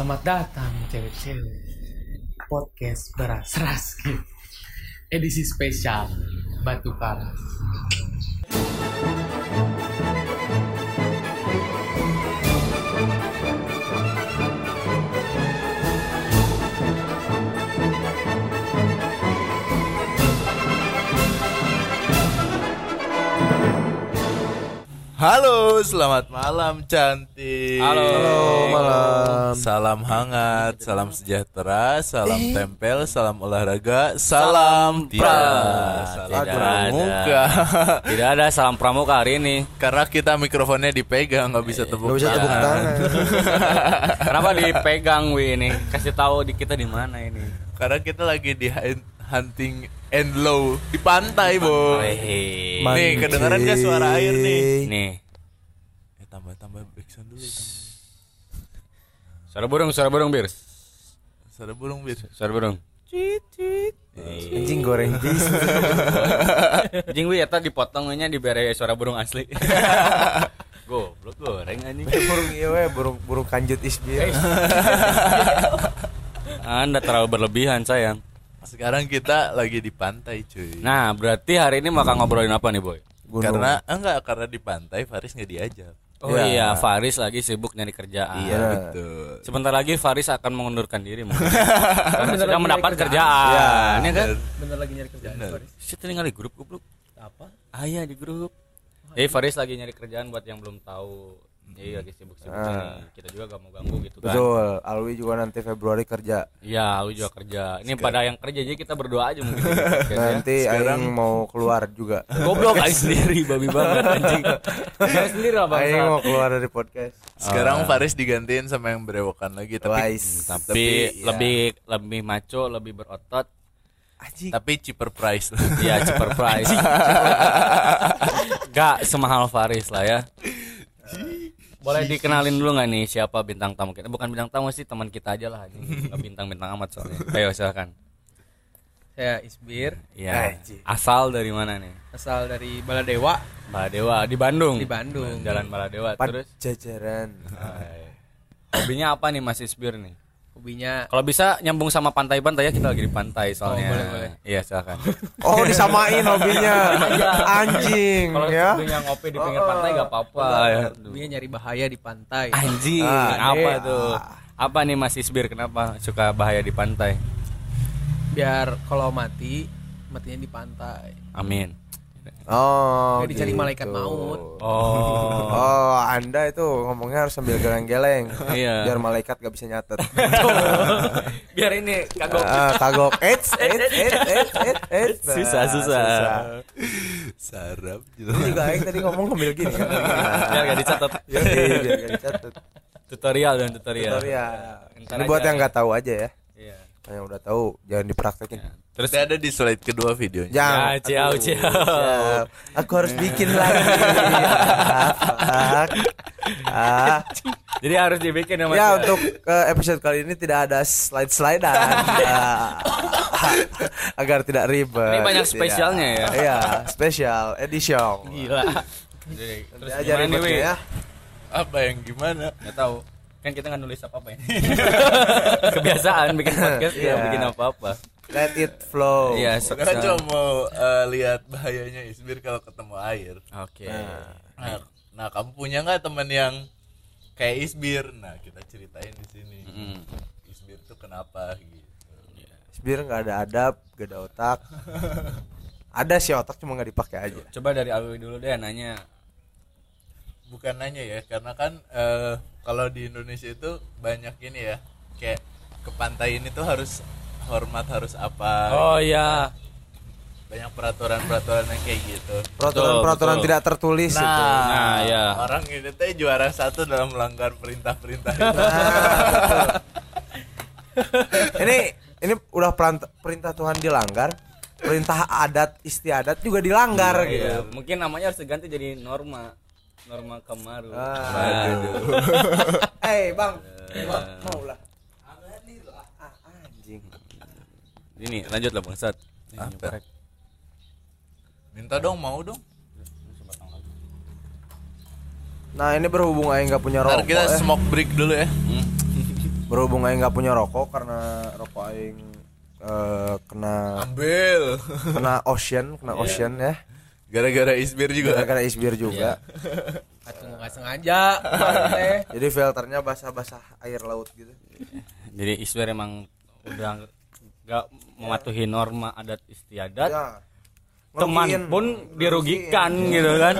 Selamat datang cewek-cewek. Podcast Beras Raski Edisi spesial Batu Paras Halo, selamat malam cantik. Halo. Halo, malam. Salam hangat, salam sejahtera, salam tempel, salam olahraga, salam pras. Tidak pramuka. Tidak ada salam pramuka hari ini. Karena kita mikrofonnya dipegang, nggak bisa tepuk Gak bisa tepuk tangan. Kenapa dipegang Wi ini? Kasih tahu di kita di mana ini. Karena kita lagi di hunting and low di pantai, Bo. Wih. Nih, kedengeran gak suara air nih? Nih, Eh, tambah-tambah backsound dulu. tambah. suara burung, suara burung bir. Suara burung bir. Suara burung. Anjing goreng bis. Jing Wi eta dipotongnya dibere suara burung asli. Goblok goreng anjing. burung iya we, burung burung kanjut isbir. Anda terlalu berlebihan sayang. Sekarang kita lagi di pantai, cuy. Nah, berarti hari ini bakal ngobrolin apa nih, Boy? Gunung. Karena enggak karena di pantai Faris nggak diajak. Oh iya, Faris lagi sibuk nyari kerjaan. Iya, Nah. betul. Sebentar lagi Faris akan mengundurkan diri mungkin. Karena sudah mendapat kerjaan. Iya. Ini kan Bener lagi nyari kerjaan Bener. Faris. Shit tinggal di grup goblok. Apa? Ah iya di grup. Eh Faris lagi nyari kerjaan buat yang belum tahu. Jadi lagi sibuk-sibuk Ah. nih. Kita juga gak mau ganggu gitu kan. Betul, Alwi juga nanti Februari kerja. Iya, lu juga kerja. Ini pada yang kerja jadi kita berdoa aja mungkin. ya. Nanti Sekarang- aing mau keluar juga. Goblok aing sendiri babi banget anjing. Aing sendiri lah Aing bang. mau keluar dari podcast. Sekarang Faris digantiin sama yang berewokan lagi tapi Wise. Tapi ya, lebih lebih maco, lebih berotot. Anjing. tapi cheaper price. Iya, cheaper price. Gak semahal Faris lah ya. Boleh dikenalin dulu nggak nih siapa bintang tamu kita? Bukan bintang tamu sih, teman kita aja lah. Nggak bintang-bintang amat soalnya. Ayo silakan. Saya Isbir Iya. Anjing. Asal dari mana nih? Asal dari Baladewa Baladewa di Bandung. Di Bandung. Jalan Baladewa. Terus Pajajaran. Hai. hobinya apa nih Mas Isbir nih? Hobinya Kalau bisa nyambung sama pantai-pantai ya kita lagi di pantai soalnya. Oh, boleh, boleh. Iya, silakan. Oh, disamain hobinya. Anjing Kalau ya. hobinya ngopi di pinggir pantai gak apa-apa. ya. hobinya nyari bahaya di pantai. Anjing, Ah, apa iya. tuh? Apa nih Mas Isbir kenapa suka bahaya di pantai? Biar kalau mati matinya di pantai. Amin. Oh. Nggak dicari gitu. malaikat maut. Oh. Oh, Anda itu ngomongnya harus sambil geleng-geleng. Iya. Biar malaikat gak bisa nyatet. Biar ini kagok. Ah, kagok. Eits, eits, eits, eits, eits, eits. Nah, Susah, susah. Sarap Ini juga Aing tadi ngomong ngambil gini. Biar gak dicatat. Iya, biar gak dicatat. Tutorial dan tutorial. Tutorial. Ntar Ini buat yang nggak tahu aja ya. Iya. Yang udah tahu jangan dipraktekin. Terus Terus ada di slide kedua videonya. Jangan. Ya, ciao, Aduh, ciao. siap. Aku harus bikin lagi. Ah, fuck. Ah. jadi harus dibikin ya Mas. Ya untuk eh, episode kali ini tidak ada slide-slidean Ah. agar tidak ribet. Ini banyak Tidak. spesialnya ya? Iya, spesial edition. Gila. Jadi, terus Nanti aja gimana nih, ribetnya Wi? ya. Apa yang gimana? Nggak tahu. Kan kita nggak nulis apa-apa ya. Kebiasaan bikin podcast Iya. nggak bikin apa-apa. Let it flow. Iya, so- Sekarang so- cuma mau eh, lihat bahayanya Isbir kalau ketemu air. Oke. Nah, nah, kamu punya nggak teman yang kayak Isbir? Nah, kita ceritain di sini. Mm. Isbir tuh kenapa gitu. Biar nggak ada adab, gak ada otak. ada sih otak cuma nggak dipakai aja. Coba dari Alwi dulu deh nanya. Bukan nanya ya, karena kan eh, kalau di Indonesia itu banyak ini ya, kayak ke pantai ini tuh harus hormat harus apa. Oh iya. Banyak peraturan-peraturan yang kayak gitu. Peraturan-peraturan betul. tidak tertulis Nah, itu. Nah, ya. orang ini teh juara satu dalam melanggar perintah-perintah itu. ini ini udah perintah Tuhan dilanggar, perintah adat istiadat juga dilanggar gitu. Iya, mungkin namanya harus diganti jadi norma. Norma Kemaru. Ah. Eh, Bang. Bang, mau lah. Ah, Anjing. Ini lanjut lah bangsat. Apa? Minta dong, mau dong. Nah, ini berhubung aing nggak punya Ntar rokok. kita eh. smoke break dulu ya. berhubung aing nggak punya rokok karena rokok aing eh, kena ambil kena ocean kena ocean ya gara-gara isbir juga. Gara-gara isbir juga. Atau nggak sengaja jadi filternya basah-basah air laut gitu. Jadi isber emang udah nggak mematuhi norma adat istiadat. Ya teman pun dirugikan gitu kan.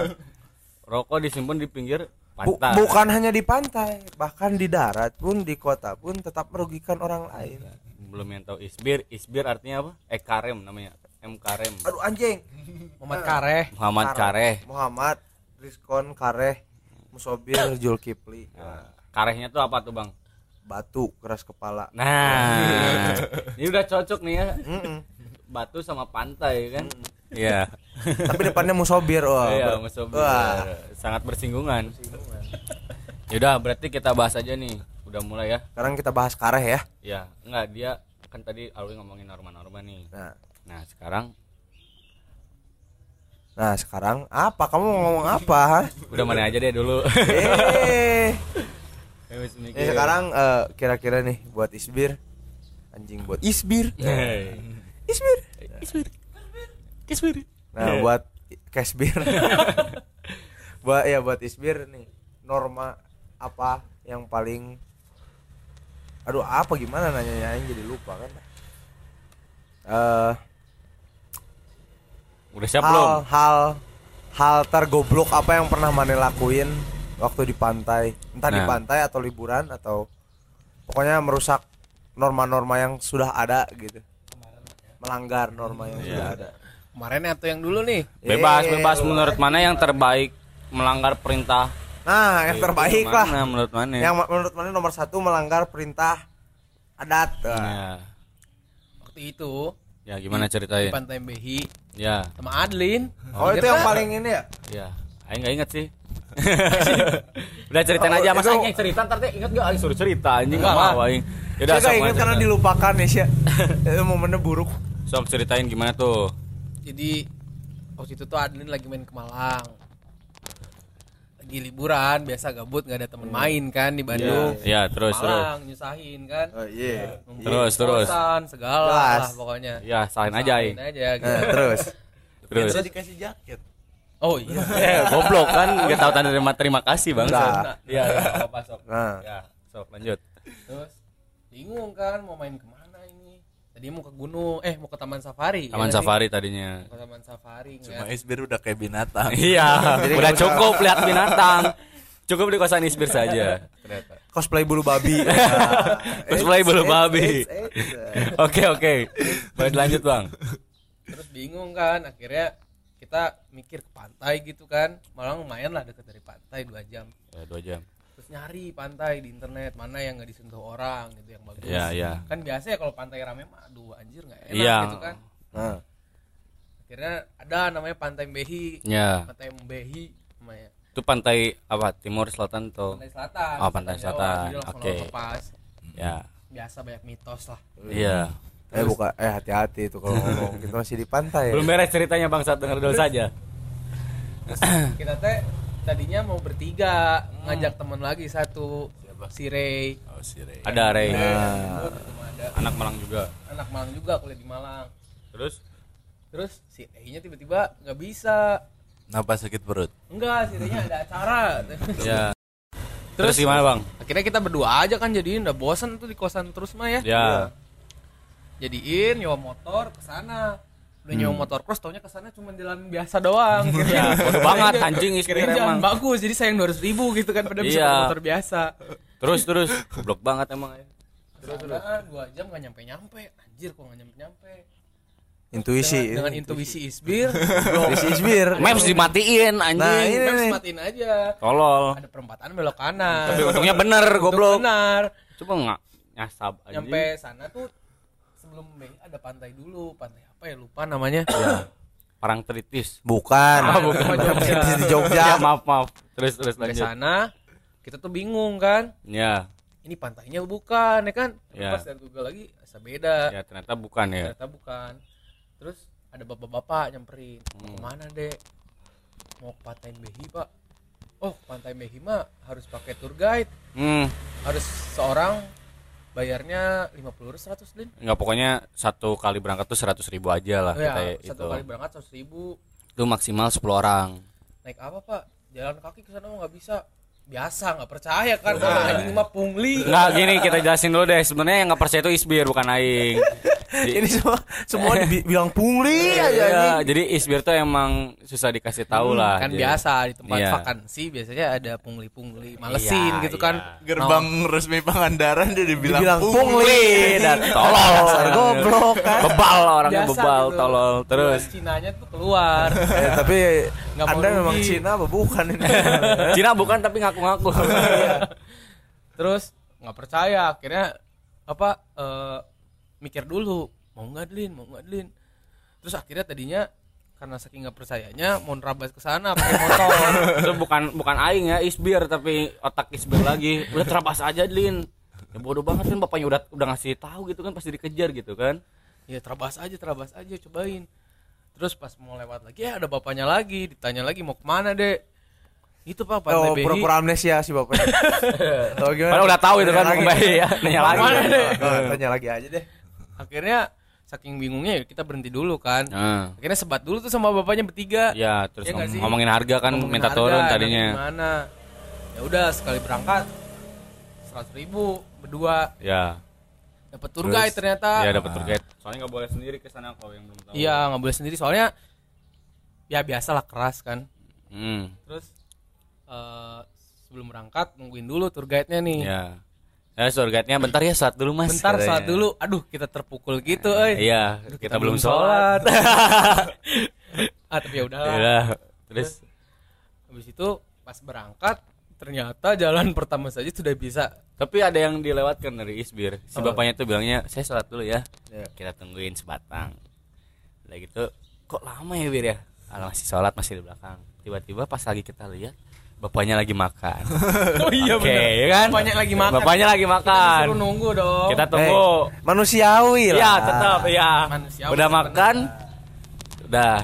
Rokok disimpan di pinggir Bu- pantai. bukan hanya di pantai bahkan di darat pun di kota pun tetap merugikan orang lain. Belum yang tahu isbir. Isbir artinya apa? Eh karem namanya m karem aduh anjing. Muhammad Kareh. Muhammad Kareh. Muhammad Rizkon Kareh. Musobir Julkipli. Nah, karehnya tuh apa tuh bang? Batu keras kepala. Nah. Ini udah cocok nih ya. Mm-mm. batu sama pantai kan? Iya. Tapi depannya Musobir wah iya ber- Mas Sobi. wah. Sangat bersinggungan. Yaudah berarti kita bahas aja nih. Udah mulai ya? Sekarang kita bahas Kareh ya. Ya enggak dia kan tadi Alwi ngomongin norma-norma nih. Nah nah sekarang? Nah sekarang apa? Kamu mau ngomong apa udah mana aja deh dulu. Eh. Ini sekarang eh, kira-kira nih buat Isbir. Anjing buat Isbir. Hei. Isbir. Kiswir. nah buat Kesbir. Buat ya buat Isbir nih. Norma apa yang paling aduh apa gimana nanya yang jadi lupa kan. Eh udah siap hal belum? Hal hal tergoblok apa yang pernah Mane lakuin waktu di pantai? Entah di Nah. pantai atau liburan atau pokoknya merusak norma-norma yang sudah ada gitu. Melanggar norma yang sudah Iya. ada. Kemarin atau yang dulu nih? bebas Eh, bebas. Menurut mana yang terbaik melanggar perintah. Nah yang terbaik Itu lah. mana menurut mana yang menurut Mane nomor satu melanggar perintah adat. Nah. Waktu itu ya gimana di ceritain Pantai Behi ya. Sama Adlin. oh itu yang paling ini ya? Ya. Aing nggak inget sih. Udah ceritain Oh, aja masa itu- Aing cerita ntar teh inget gak Aing suruh cerita anjing. Nggak Enggak mau Aing. Yaudah, saya sok gak ingat lanjut, karena dilupakan ya sih itu momennya buruk. Sok ceritain gimana tuh? Jadi waktu itu tuh Adlin lagi main ke Malang. Lagi liburan, biasa gabut nggak ada temen main kan di Bandung. ya terus terus. Malang nyusahin kan. oh iya. Ngumpulin Terus, terus. kosan, segala Jelas. lah pokoknya. ya salahin aja Aing Nyusahin aja gitu. Nah, terus. Terus. Bisa dikasih jaket. Oh iya. eh goblok kan? Nggak tahu tanda terima terima kasih bang. Enggak. iya. Ya, apa sok. Nah. Ya sok lanjut. Terus? Bingung kan mau main ke mana Tadi mau ke gunung, eh mau ke Taman Safari. taman ya sih? safari tadinya Mau Ke Taman Safari cuma ngeliat. isbir udah kayak binatang iya Jadi udah cukup lihat binatang cukup di kosan Isbir saja ternyata cosplay bulu babi Cosplay bulu babi. oke oke boleh lanjut bang Terus bingung kan, akhirnya kita mikir ke pantai gitu kan. Malang lumayan lah deket dari pantai dua jam. ya dua jam nyari pantai di internet mana yang nggak disentuh orang gitu yang bagus. Iya, iya. Kan biasa ya kalau pantai rame mah aduh anjir nggak enak Iya. gitu kan. nah Akhirnya ada namanya Pantai Behi. ya Pantai Mbehi namanya. itu pantai apa timur selatan atau Pantai Selatan. Oh, Pantai Jawa, Selatan. langsung Oke. lepas. ya Biasa banyak mitos lah. iya eh buka eh hati-hati itu kalau ngomong kita masih di pantai belum beres ceritanya bang saat dengar dulu saja Kita teh tadinya mau bertiga ngajak teman lagi satu si Ray. oh si Ray. ada Ray Nah. ada anak Malang juga anak Malang juga kuliah di Malang. terus Terus si Ray-nya tiba-tiba nggak bisa. kenapa sakit perut Enggak, si Ray-nya ada acara. ya terus gimana bang Akhirnya kita berdua aja kan jadiin udah bosen tuh di kosan terus mah ya. ya Jadiin nyewa motor ke sana. Udah nyewa motor cross taunya ke sana cuma jalan biasa doang. ya bodoh banget anjing Kirain jalan emang bagus jadi sayang 200 ribu gitu kan padahal bisa Iya. motor biasa. terus terus goblok banget emang ya Terus udah dua jam gak nyampe nyampe. Anjir kok gak nyampe nyampe. intuisi Dengan, dengan intuisi isbir. intuisi isbir maps dimatiin Nah, anjing ini Maps matiin aja. tolol Ada perempatan belok kanan. tapi untungnya bener goblok Benar. coba nggak nyasab anjing Nyampe sana tuh sebelum Bay ada pantai dulu. Pantai apa ya lupa namanya. parang teritis bukan Ah, bukan. Intuisi di ya Jogja maaf maaf terus terus lanjut sana kita tuh bingung kan. ya Ini pantainya bukan ya kan? Ya. Pas lihat Google lagi asa beda. ya ternyata bukan ya Ternyata bukan. Terus ada bapak-bapak nyamperin. Hmm. ke mana dek? Mau ke pantai Behi pak. Oh pantai Behi mah harus pakai tour guide. hmm Harus seorang bayarnya 50 100 Lin Enggak pokoknya satu kali berangkat tuh seratus ribu aja lah oh, ya, kita satu itu. kali berangkat 100 ribu Itu maksimal 10 orang. naik apa pak jalan kaki ke sana nggak bisa biasa nggak percaya kan ah, ini mah pungli Enggak gini kita jelasin dulu deh. Sebenarnya yang nggak percaya itu Isbir bukan aing. ini semua semua dibilang pungli aja Iya, jadi Isbir tuh emang susah dikasih tahu lah. kan Jadi- biasa di tempat Iya. vakansi biasanya ada pungli-pungli malesin Iya, gitu kan iya. gerbang resmi Pangandaran dia dibilang, dibilang pungli. pungli dan tolol goblok kan bebal orangnya Biasa bebal gitu. tolol terus Cinanya tuh keluar Eh, tapi Nggak anda memang. Cina apa bukan ini Cina bukan tapi ngaku-ngaku terus nggak percaya akhirnya apa eh, mikir dulu mau nggak Lin? Mau nggak Lin? Terus akhirnya tadinya karena saking nggak percayanya mau nerabas ke sana pakai motor. Itu bukan bukan aing ya Isbir tapi otak Isbir lagi. Udah terabas aja Lin. Ya bodoh banget kan bapaknya udah udah ngasih tahu gitu kan pasti dikejar gitu kan. Ya terabas aja terabas aja cobain. Terus pas mau lewat lagi ya ada bapaknya lagi ditanya lagi mau ke mana dek itu pak pantai oh Behi pura-pura amnesia si bapaknya oh, gimana? Padahal udah tahu itu kan lagi. kembali ya nanya lagi. Mana deh? Oh, tanya lagi aja deh. Akhirnya saking bingungnya ya kita berhenti dulu kan. Nah, akhirnya sebat dulu tuh sama bapaknya bertiga. Ya terus Iya nggak ngom- sih? ngomongin harga kan Ngomongin minta harga, turun tadinya. gimana. Ya udah sekali berangkat seratus ribu berdua. Ya dapat tour guide ternyata. Ya dapat tour guide soalnya nggak boleh sendiri ke sana kalau yang belum tahu. Iya nggak boleh sendiri. Soalnya ya biasalah keras kan. Hmm, terus eh, sebelum berangkat nungguin dulu tour guide-nya nih ya ya tour guide-nya bentar ya saat dulu mas bentar saat dulu aduh kita terpukul gitu eh iya Aduh, kita, belum sholat ah tapi ya udah ya terus habis itu pas berangkat ternyata jalan pertama saja sudah bisa Tapi ada yang dilewatkan dari Isbir. Si Apa? bapaknya tuh bilangnya, "Saya sholat dulu ya." Ya. Kita tungguin sebatang. Udah gitu, kok lama ya Bir ya? Alah, masih sholat masih di belakang. Tiba-tiba pas lagi kita lihat, bapaknya lagi makan. oh iya Oke, benar ya kan? bapaknya lagi makan Bapaknya lagi makan. disuruh nunggu dong Kita tunggu. Eh, manusiawi lah Iya, tetap ya. Manusiawi, Udah bener. makan. Udah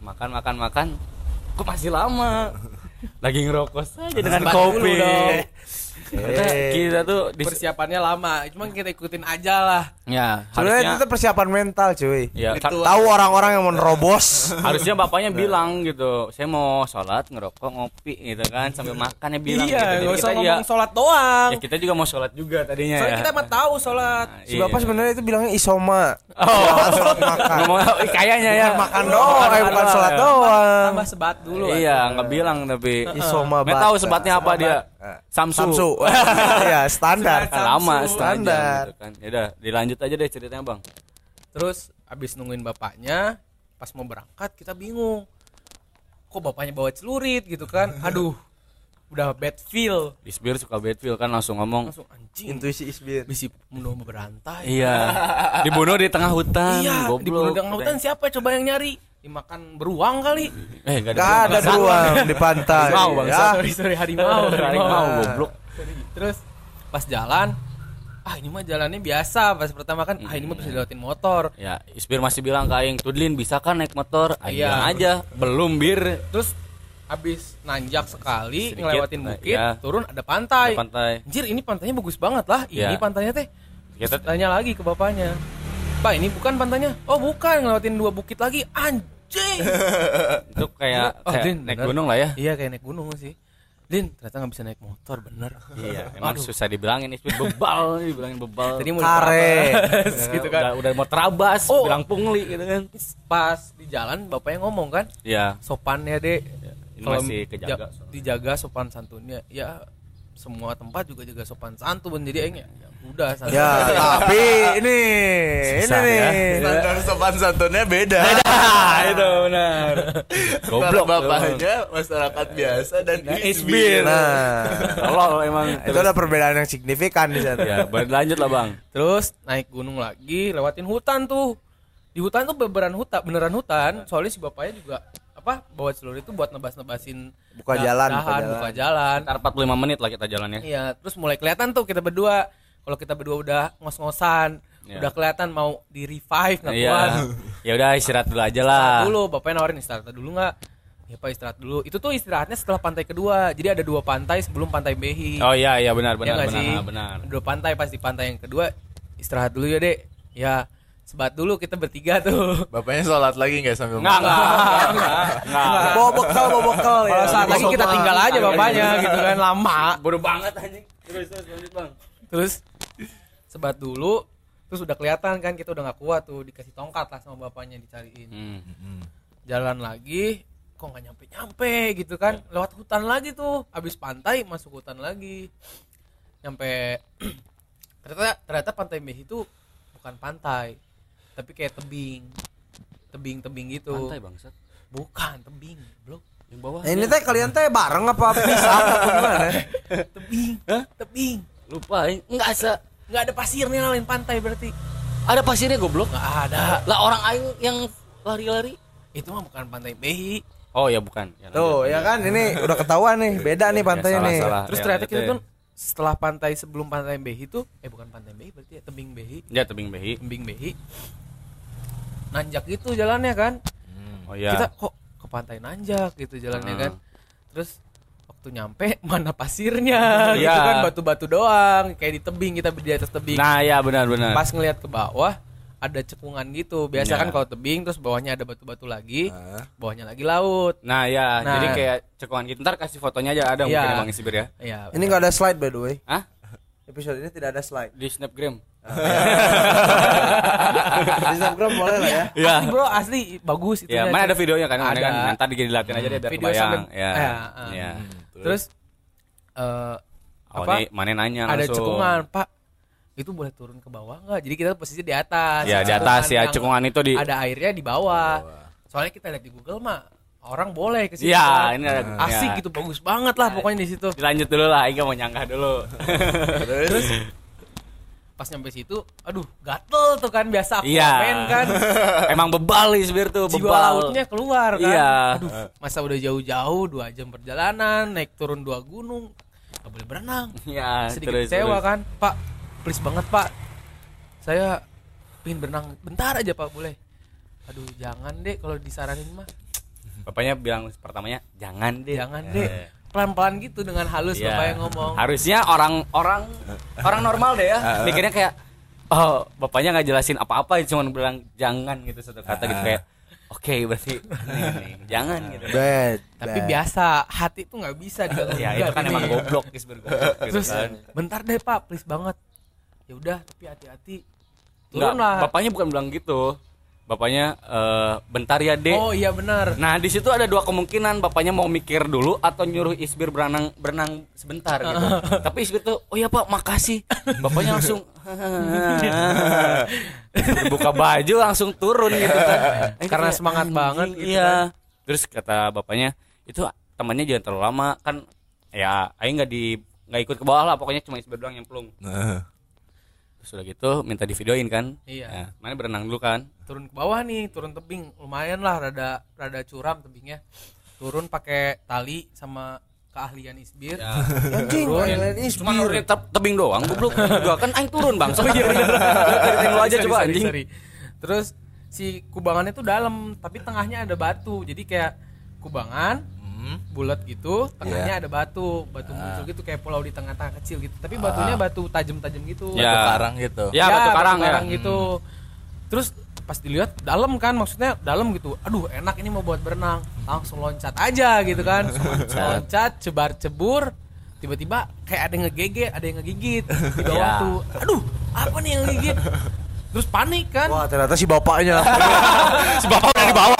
makan makan makan. Kok masih lama? Lagi ngerokok saja dengan kopi. Dong. Kita, tuh di persiapannya lama cuma kita ikutin aja lah. Ya sebenarnya harusnya itu persiapan mental cuy. Ya Itu- tahu orang-orang yang mau nerobos. Harusnya bapaknya bilang gitu saya mau sholat ngerokok ngopi gitu kan sambil makannya bilang gitu. iya Jadi nggak usah kita ngomong juga, sholat doang. ya kita juga mau sholat juga tadinya soalnya ya. kita mah tahu sholat. Nah, si iya. bapak sebenarnya itu bilangnya isoma. Oh. Sholat makan. Ngomong oh, kayaknya ya. Makan doang eh, bukan sholat ya. doang. Tambah sebat dulu iya nggak bilang tapi isoma nggak tahu sebatnya apa dia Samsu, Samsu ya standar. Lama Samsu. jam Standar. gitu kan. Ya udah dilanjut aja deh ceritanya bang. Terus abis nungguin bapaknya pas mau berangkat kita bingung. Kok bapaknya bawa celurit gitu kan? Aduh udah bad feel. Isbir suka bedfeel kan langsung ngomong. Langsung anjing intuisi isbir. bisi pembunuh berantai. Iya. Dibunuh di tengah hutan iya goblok. di tengah hutan siapa coba yang nyari dimakan beruang kali eh nggak Gak ada beruang di pantai Harimau, Bang. ya. sorry sorry harimau harimau goblok terus pas jalan ah ini mah jalannya biasa pas pertama kan ah ini mah bisa dilewatin motor Ya, Isbir masih bilang ke Aing, Tudlin bisa kan naik motor? Aing Iya. aja, belum bir. terus habis nanjak sekali Sedikit, ngelewatin nah, bukit iya. turun ada pantai. Di pantai. Anjir ini pantainya bagus banget lah. Ini Iya. pantainya teh. Kita tanya lagi ke bapaknya. Pak ini bukan pantainya. Oh bukan ngelewatin dua bukit lagi. Anjing. itu kayak, Oh, kayak Din, naik bener. gunung lah ya. iya kayak naik gunung sih. Din ternyata nggak bisa naik motor bener. Iya, emang Aduh. susah dibilangin Isbir bebal, dibilangin bebal. Tadi mau Kare. terabas, Udah- gitu kan. Udah, udah mau terabas, Oh. bilang pungli gitu kan. Pas di jalan bapaknya ngomong kan Iya. sopan ya dek. Ini masih kejaga. ja- dijaga sopan santunnya ya semua tempat juga jaga sopan santun jadi aing ya ya udah santai ya tapi ini ini Susah ya. nih standar sopan santunnya beda Ah, itu benar. Goblok bapaknya masyarakat biasa dan Isbir. isbir. nah Tolol emang. itu ada perbedaan yang signifikan di sana Ya, lanjut lah, Bang. terus naik gunung lagi lewatin hutan tuh di hutan tuh beneran hutan beneran hutan soalnya si bapaknya juga apa bawa seluruh itu buat nebas-nebasin Buka da- jalan, buka jalan. buka jalan Ntar 45 menit lah kita jalannya. iya terus mulai kelihatan tuh kita berdua kalau kita berdua udah ngos-ngosan Iya. udah kelihatan mau di revive nggak Iya. kuat Ya udah istirahat dulu aja lah. dulu bapaknya nawarin istirahat dulu nggak ya pak istirahat dulu itu tuh istirahatnya setelah pantai kedua jadi ada dua pantai sebelum pantai Behi Oh iya iya benar Ya benar nggak benar sih? ah, benar. Dua pantai pas di pantai yang kedua istirahat dulu ya dek. Ya sebat dulu kita bertiga tuh. Bapaknya sholat lagi nggak sambil enggak enggak. Enggak. bawa bekal bawa bekal ya Kalau saat lagi kita tinggal aja bapaknya gitu kan lama. Bodoh banget anjing. Terus terus lanjut, Bang. Terus sebat dulu. Terus udah kelihatan kan kita udah nggak kuat tuh dikasih tongkat lah sama bapaknya dicariin. Hmm. Hmm. Jalan lagi kok nggak nyampe nyampe gitu kan lewat hutan lagi tuh habis pantai masuk hutan lagi nyampe ternyata ternyata pantai Meh itu bukan pantai tapi kayak tebing tebing tebing gitu Pantai bangsat. bukan tebing bro Yang bawah. Nah, ini teh kalian teh bareng apa pisah apa gimana tebing tebing lupa eh. enggak asa. nggak ada pasirnya lain pantai berarti Ada pasirnya goblok. nggak ada Lah orang aing yang lari-lari. itu mah bukan pantai Behi Oh ya bukan. Ya, tuh ya kan ini udah ketahuan nih beda nih pantainya salah, nih salah. terus Ya, ternyata itu kita ya. tuh setelah pantai sebelum pantai Behi itu eh bukan pantai Behi berarti ya tebing Behi Ya tebing behi. tebing Behi nanjak gitu jalannya kan Oh ya. kita kok ke pantai nanjak gitu jalannya Hmm. kan terus waktu nyampe mana pasirnya gitu Iya. kan batu-batu doang kayak di tebing kita di atas tebing Nah ya benar benar. pas ngelihat ke bawah ada cekungan gitu biasa Ya. kan kalau tebing terus bawahnya ada batu-batu lagi Ah. bawahnya lagi laut Nah ya, Nah. jadi kayak cekungan gitu. Ntar kasih fotonya aja ada Iya. mungkin Bang Sibir ya. ya ini nggak ada slide by the way Hah? episode ini tidak ada slide Di Snapgram. di Instagram boleh lah ya Iya. asli bro asli bagus itu Ya, mana ada videonya kan? Ada. Ada. kan? Nanti dilihatin aja deh biar Video kebayang. Ya. eh, eh. Ya. terus eh Oh, apa mana nanya ada langsung. cekungan pak itu boleh turun ke bawah nggak jadi kita posisi di atas Ya, di atas ya. Cekungan itu di ada airnya di bawah soalnya kita lihat di Google mah orang boleh ke situ Iya, ini ada asik ya. gitu bagus banget lah pokoknya di situ Dilanjut dulu lah, Iga mau nyanggah dulu. Terus pas nyampe situ aduh gatel tuh kan biasa aku Iya. main kan Emang bebal nih Sibir tuh, jiwa bebal. lautnya keluar kan Iya. aduh masa udah jauh-jauh dua jam perjalanan naik turun dua gunung nggak boleh berenang Ya, sedikit terus, kecewa terus. kan pak please banget pak saya pingin berenang bentar aja pak boleh aduh jangan deh kalau disaranin mah Bapaknya bilang pertamanya jangan deh. jangan deh pelan pelan gitu dengan halus Iya. bapak yang ngomong Harusnya orang orang orang normal deh ya. Mikirnya kayak oh, bapaknya nggak jelasin apa-apa cuma bilang jangan gitu satu kata gitu kayak oke berarti nih, nih, jangan gitu. bad tapi bad. biasa hati tuh nggak bisa diganggu Ya itu kan emang goblok goblok gitu terus kan. bentar deh pak please banget ya udah tapi hati-hati Enggak, turun lah bapaknya bukan bilang gitu. Bapaknya eh, bentar ya, Dek. oh iya benar Nah, di situ ada dua kemungkinan bapaknya mau mikir dulu atau nyuruh Isbir berenang berenang sebentar gitu. Tapi Isbir tuh, "Oh iya, Pak, makasih." Bapaknya langsung buka baju langsung turun gitu kan. Karena kayak, semangat banget gitu Iya. Terus kata bapaknya, "Itu temannya jangan terlalu lama kan ya aing nggak di nggak ikut ke bawah lah pokoknya cuma Isbir doang yang plung." Nah, Terus udah gitu minta di videoin kan. Iya. Ya, mana berenang dulu kan. turun ke bawah nih turun tebing lumayan lah rada rada curam tebingnya turun pakai tali sama keahlian isbir anjing Turun. kalian ini Cuma nurunin te- tebing doang, goblok. Juga kan aing turun, Bang. Oh iya. Ceritain lu aja coba anjing. sorry. terus si kubangannya tuh dalam tapi tengahnya ada batu jadi kayak kubangan hmm, bulat gitu tengahnya Iya. ada batu. Batu muncul gitu kayak pulau di tengah-tengah kecil gitu. Tapi Ah. batunya batu tajam-tajam gitu. Ya. batu karang gitu. Ya, batu karang ya. gitu. Terus pas dilihat dalam kan maksudnya dalam gitu. Aduh enak ini mau buat berenang. Langsung loncat aja gitu kan. Loncat cebar cebur. Tiba-tiba kayak ada yang ngegege ada yang ngegigit di bawah Ya. tuh. Aduh apa nih yang ngegigit terus panik kan? Wah ternyata si bapaknya. Si bapak udah di bawah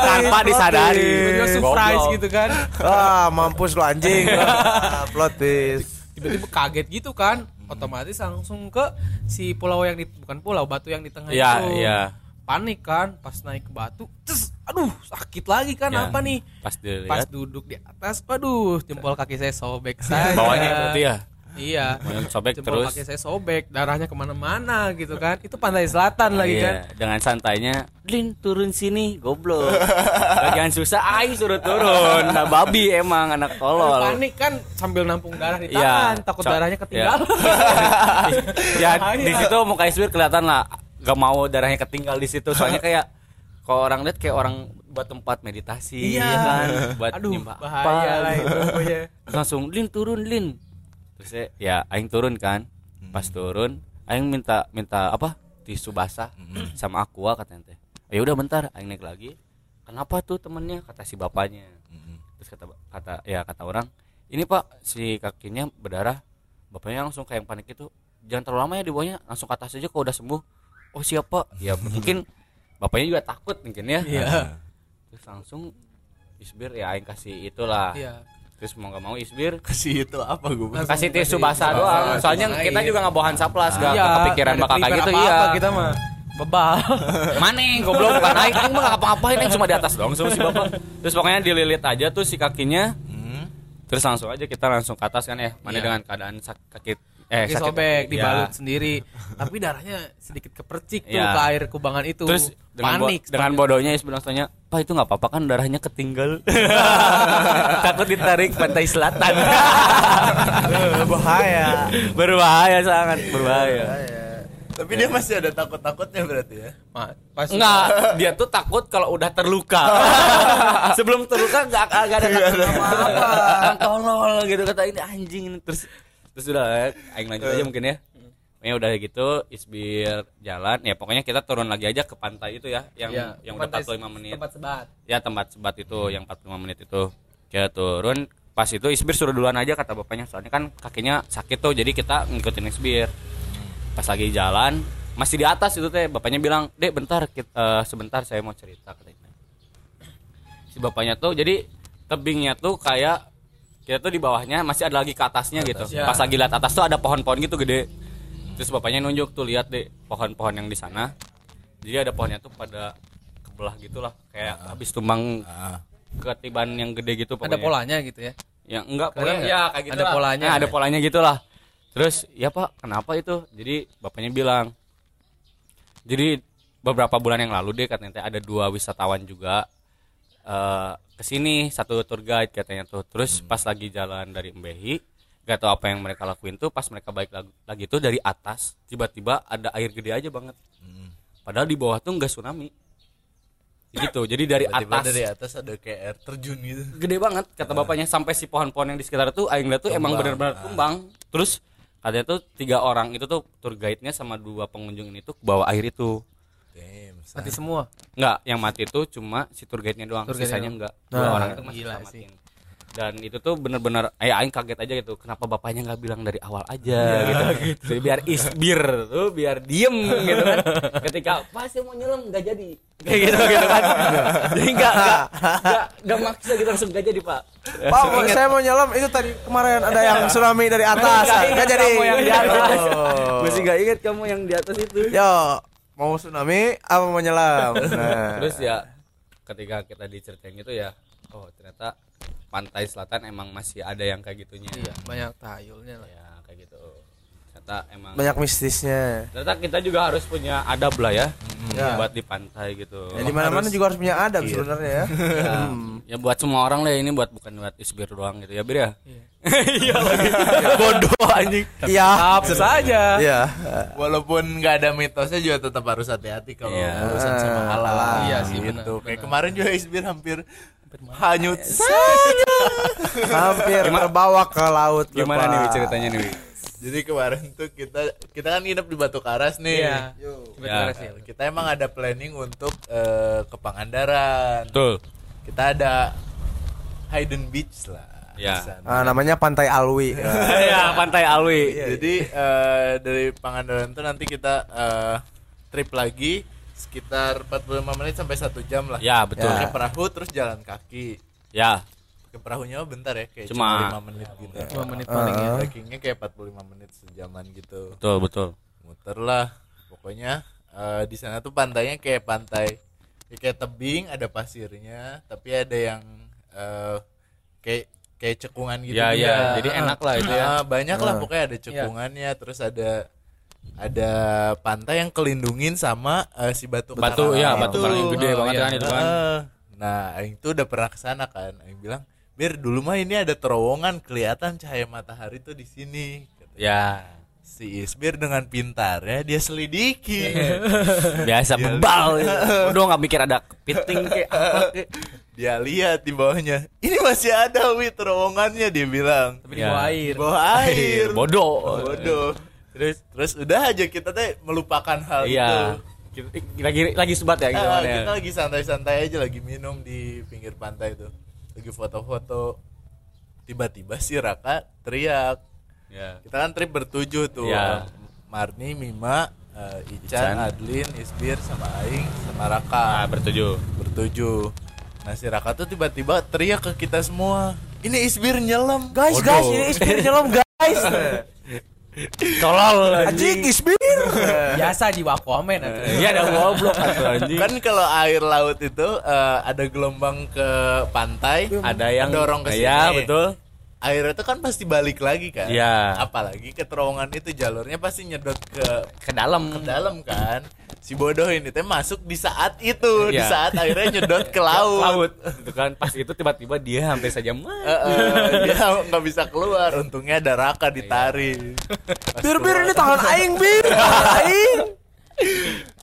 tanpa disadari. surprise gitu kan? Ah mampus lu anjing. Plot twist. Tiba-tiba kaget gitu kan? Otomatis langsung ke si pulau yang di bukan pulau batu yang di tengah Iya, itu. iya. panik kan? Pas naik ke batu terus aduh sakit lagi kan? Ya. apa nih? Pas pas duduk di atas waduh jempol kaki saya sobek saja bawahnya berarti ya. Iya Bawahnya sobek jempol terus. kaki saya sobek darahnya ke mana-mana gitu kan itu pantai selatan lagi kan Iya, dengan santainya, "Lin, turun sini, goblok." Bagian susah ai suruh turun. Nah, babi emang anak tolol. panik kan sambil nampung darah di Iya, tangan takut co- darahnya ketinggalan ya Bahaya. di situ muka Isbir kelihatan lah gak mau darahnya ketinggal di situ soalnya kayak kalau orang lihat kayak orang buat tempat meditasi Iya. ya kan buat aduh nyembah bahaya apa, lah gitu. itu Terus langsung lin turun lin terus saya, ya aing turun kan. Pas turun aing minta minta apa tisu basah sama aqua katanya teh. Ya udah bentar aing naik lagi. Kenapa tuh temennya? Kata si bapaknya. Terus kata kata ya kata orang ini pak si kakinya berdarah. Bapaknya langsung kayak yang panik itu jangan terlalu lama ya di bawahnya langsung ke atas aja kalau udah sembuh. Oh siapa ya mungkin bapaknya juga takut mungkin ya. Iya. terus langsung isbir ya aing kasih itulah. Iya terus mau gak mau isbir kasih itu apa gue kasih tisu basah doang. Soalnya tisu kita air. juga nggak bawahan saplas gak Iya, kepikiran bakal kayak gitu iya. kita mah. Bebal. Mana goblok? Bukan aing aing mah gak ngapa-ngapain aing cuma di atas doang sama si bapak. Terus pokoknya dililit aja tuh si kakinya. Terus langsung aja kita langsung ke atas kan ya mana Iya. dengan keadaan sak- kaki eh Kaki sakit. sobek kaki. dibalut sendiri. Tapi darahnya sedikit kepercik tuh Iya. ke air kubangan itu. Terus dengan bo- panik dengan sepanjang- bodohnya Is bilang tanya pak itu nggak apa-apa kan darahnya ketinggal. Takut ditarik pantai selatan. Bahaya berbahaya sangat berbahaya. Tapi dia masih ada takut takutnya berarti ya? Ma- pas Enggak, dia tuh takut kalau udah terluka. Sebelum terluka enggak enggak ada kata apa-apa. Tolol gitu kata ini anjing ini. Terus terus udah aing lanjut aja mungkin ya. Ya udah gitu isbir jalan ya pokoknya kita turun lagi aja ke pantai itu ya yang Iya, yang udah tempat 45 menit. tempat sebat Ya tempat sebat itu yang 45 menit itu. Kita turun pas itu isbir suruh duluan aja kata bapaknya soalnya kan kakinya sakit tuh jadi kita ngikutin isbir pas lagi jalan masih di atas itu teh bapaknya bilang dek bentar kit- eh, sebentar saya mau cerita katanya si bapaknya tuh jadi tebingnya tuh kayak kita tuh di bawahnya masih ada lagi ke atasnya gitu. Ya. pas lagi lihat atas tuh ada pohon-pohon gitu gede. Terus bapaknya nunjuk tuh lihat deh pohon-pohon yang di sana. Jadi ada pohonnya tuh pada kebelah gitulah kayak habis tumbang ketiban yang gede gitu ada pokoknya. polanya gitu ya? Yang enggak polanya. ya kayak gitu Ada lah. polanya. Nah, ada ya? polanya gitulah. Terus ya pak kenapa itu? Jadi bapaknya bilang jadi beberapa bulan yang lalu deh katanya ada dua wisatawan juga eh ke sini satu tour guide katanya tuh. Terus pas lagi jalan dari Embehi gak tau apa yang mereka lakuin tuh pas mereka balik lagi, lagi tuh dari atas tiba-tiba ada air gede aja banget. Padahal di bawah tuh nggak tsunami. Gitu jadi dari tiba-tiba atas. dari atas ada kayak air terjun gitu. Gede banget kata bapaknya. Sampai si pohon-pohon yang di sekitar tuh aing lihat tuh emang benar-benar tumbang. Terus katanya tuh tiga orang itu tuh tour guide-nya sama dua pengunjung ini tuh ke bawah air itu Damn, mati semua? Enggak yang mati tuh cuma si tour guide-nya doang Tour sisanya enggak dua Nah, orang itu masih gila selamatin. dan itu tuh bener-bener eh aing kaget aja gitu kenapa bapaknya nggak bilang dari awal aja gitu, Jadi biar isbir tuh biar diem gitu kan. Ketika pas mau nyelam nggak jadi. Kayak gitu gitu kan. Jadi nggak nggak nggak nggak maksa gitu langsung nggak jadi pak. Pak, saya mau nyelam itu tadi kemarin ada yang tsunami dari atas. Nggak jadi. kamu yang di atas. Oh. Masih gak inget kamu yang di atas itu. Yo, mau tsunami apa mau nyelam? Nah. Terus ya ketika kita diceritain gitu ya, oh ternyata pantai selatan emang masih ada yang kayak gitunya. iya banyak tahayulnya lah Ya kayak gitu. Ternyata emang banyak mistisnya. ternyata kita juga harus punya adab lah ya, Ya. buat di pantai gitu. Ya, di mana-mana juga harus punya adab Iya. sebenarnya ya. Ya, ya buat semua orang lah ini buat bukan buat isbir doang gitu ya Bir ya. Iya. Iya lagi. Bodoh anjing. Iya. Saja Iya. walaupun nggak ada mitosnya juga tetap harus hati-hati kalau Iya. urusan sama alam Iya sih, gitu benar, kayak kemarin juga Isbir hampir hanyut Hampir terbawa ke laut. Gimana nih ceritanya nih? Jadi kemarin tuh kita kita kan nginep di Batu Karas nih iya Ya. Sih. kita emang ada planning untuk eh, ke Pangandaran Betul. kita ada hidden beach lah Ya. di sana. Ah, namanya Pantai Alwi. Ya, Pantai Alwi. Jadi eh, dari Pangandaran tuh nanti kita eh, trip lagi sekitar 45 menit sampai satu jam lah. Ya, betul. Pakai perahu terus jalan kaki. Ya, Pakai perahunya bentar ya, kayak Cuma- cuma 5 menit gitu. Dua menit paling ya Trekkingnya kayak 45 menit sejaman gitu. betul betul. Muter lah. Pokoknya eh, di sana tuh pantainya kayak pantai ya kayak tebing, ada pasirnya, tapi ada yang eh, kayak kayak cekungan gitu. Ya, juga. ya, jadi enak lah itu ya. Ah, banyak lah pokoknya ada cekungannya, terus ada ada pantai yang kelindungin sama eh, si batu Batu karang ya, itu. batu karang yang gede Oh, banget iya. kan itu kan. Ah, nah, Aing tuh udah pernah ke sana kan. Aing bilang, "Bir, dulu mah ini ada terowongan kelihatan cahaya matahari tuh di sini." Katanya. Ya. si Isbir dengan pintarnya dia selidiki biasa bebal udah nggak mikir ada kepiting kayak apa kayak. dia lihat di bawahnya ini masih ada wih terowongannya dia bilang tapi di Ya. bawah di air bawah air bodoh bodoh terus terus udah aja kita teh melupakan hal iya itu Kita- lagi lagi sebat ya gitu Ah, kan ya. kita lagi santai-santai aja lagi minum di pinggir pantai tuh lagi foto-foto tiba-tiba si Raka teriak ya kita kan trip bertujuh tuh Iya. Marni Mima eh, Ican. Ican, Adlin Isbir sama Aing sama Raka bertujuh bertujuh nah si Raka tuh tiba-tiba teriak ke kita semua ini Isbir nyelam Guys, Bodoh. guys, ini Isbir nyelam guys. tolol Anjing Isbir. biasa jiwa komen atuh. iya ada goblok anjing. Kan kalau air laut itu eh, ada gelombang ke pantai ada yang dorong ke sini Iya, betul air itu kan pasti balik lagi kan. Iya. apalagi ke terowongan itu jalurnya pasti nyedot ke ke dalam. ke dalam kan. Si bodoh ini teh masuk di saat itu di Iya. saat airnya nyedot ke laut, laut. Gitu kan. Pas itu tiba-tiba dia sampai saja mati. Eh, eh, dia nggak bisa keluar. Untungnya ada raka ditarik. Pas Bir bir ini tangan aing bir. Aing.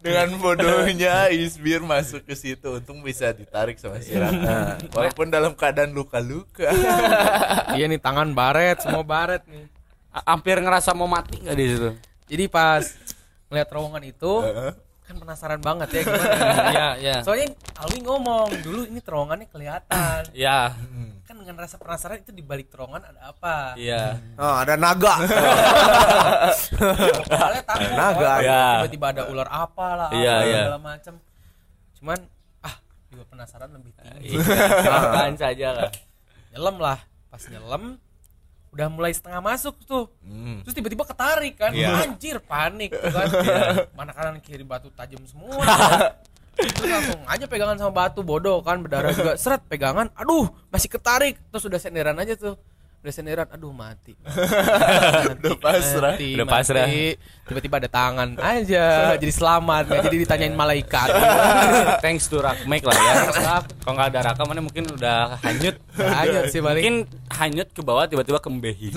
Dengan bodohnya Isbir masuk ke situ untung bisa ditarik sama si raka. Walaupun dalam keadaan luka-luka. Iya. Nih tangan baret semua baret nih. A- hampir ngerasa mau mati nggak di situ? Jadi pas ngeliat terowongan itu kan penasaran banget ya gimana. Iya, iya. soalnya Alwi ngomong dulu ini terowongannya kelihatan. Ya dengan rasa penasaran itu di balik terowongan ada apa? Iya. Oh, ada naga. soalnya takut Naga, ya. tiba-tiba ada ular apa lah Iya, iya. segala macam cuman ah juga penasaran lebih tinggi. Apaan saja lah. Nyelam lah. Pas nyelam udah mulai setengah masuk tuh. Hmm. terus tiba-tiba ketarik kan. Iya. anjir panik tuh kan. Mana kanan kiri batu tajam semua terus langsung aja pegangan sama batu bodoh kan berdarah juga. Seret pegangan. Aduh masih ketarik. Terus udah senderan aja tuh. Udah senderan aduh mati. Udah pasrah. Mati, Udah pasrah. mati. tiba-tiba ada tangan aja. Jadi selamat. Nggak jadi ditanyain malaikat. Thanks to Rakmek lah ya. Kalau nggak ada Raka mana mungkin udah hanyut. Hanyut sih paling mungkin hanyut ke bawah tiba-tiba kembehi